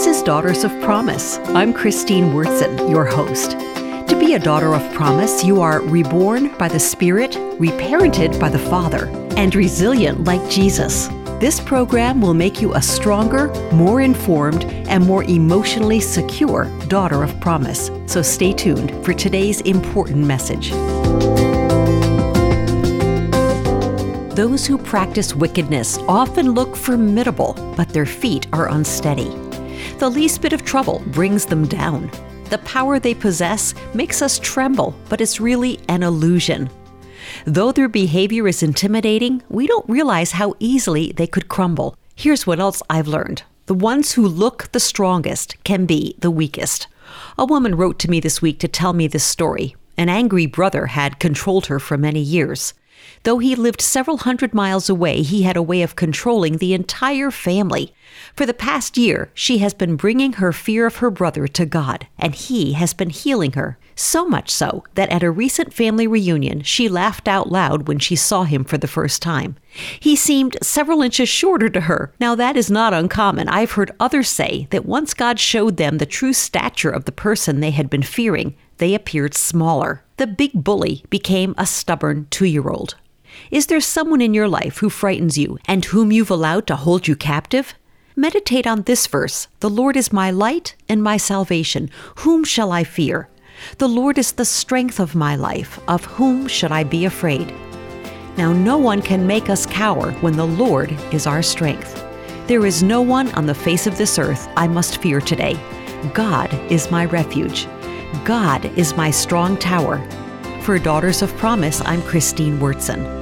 This is Daughters of Promise. I'm Christine Wyrtzen, your host. To be a daughter of promise, you are reborn by the Spirit, reparented by the Father, and resilient like Jesus. This program will make you a stronger, more informed, and more emotionally secure daughter of promise. So stay tuned for today's important message. Those who practice wickedness often look formidable, but their feet are unsteady. The least bit of trouble brings them down. The power they possess makes us tremble, but it's really an illusion. Though their behavior is intimidating, we don't realize how easily they could crumble. Here's what else I've learned the ones who look the strongest can be the weakest. A woman wrote to me this week to tell me this story. An angry brother had controlled her for many years. Though he lived several hundred miles away, he had a way of controlling the entire family. For the past year, she has been bringing her fear of her brother to God, and he has been healing her. So much so that at a recent family reunion, she laughed out loud when she saw him for the first time. He seemed several inches shorter to her. Now, that is not uncommon. I've heard others say that once God showed them the true stature of the person they had been fearing, they appeared smaller. The big bully became a stubborn two year old. Is there someone in your life who frightens you and whom you've allowed to hold you captive? Meditate on this verse The Lord is my light and my salvation. Whom shall I fear? The Lord is the strength of my life. Of whom should I be afraid? Now, no one can make us cower when the Lord is our strength. There is no one on the face of this earth I must fear today. God is my refuge. God is my strong tower. For Daughters of Promise, I'm Christine Wyrtzen.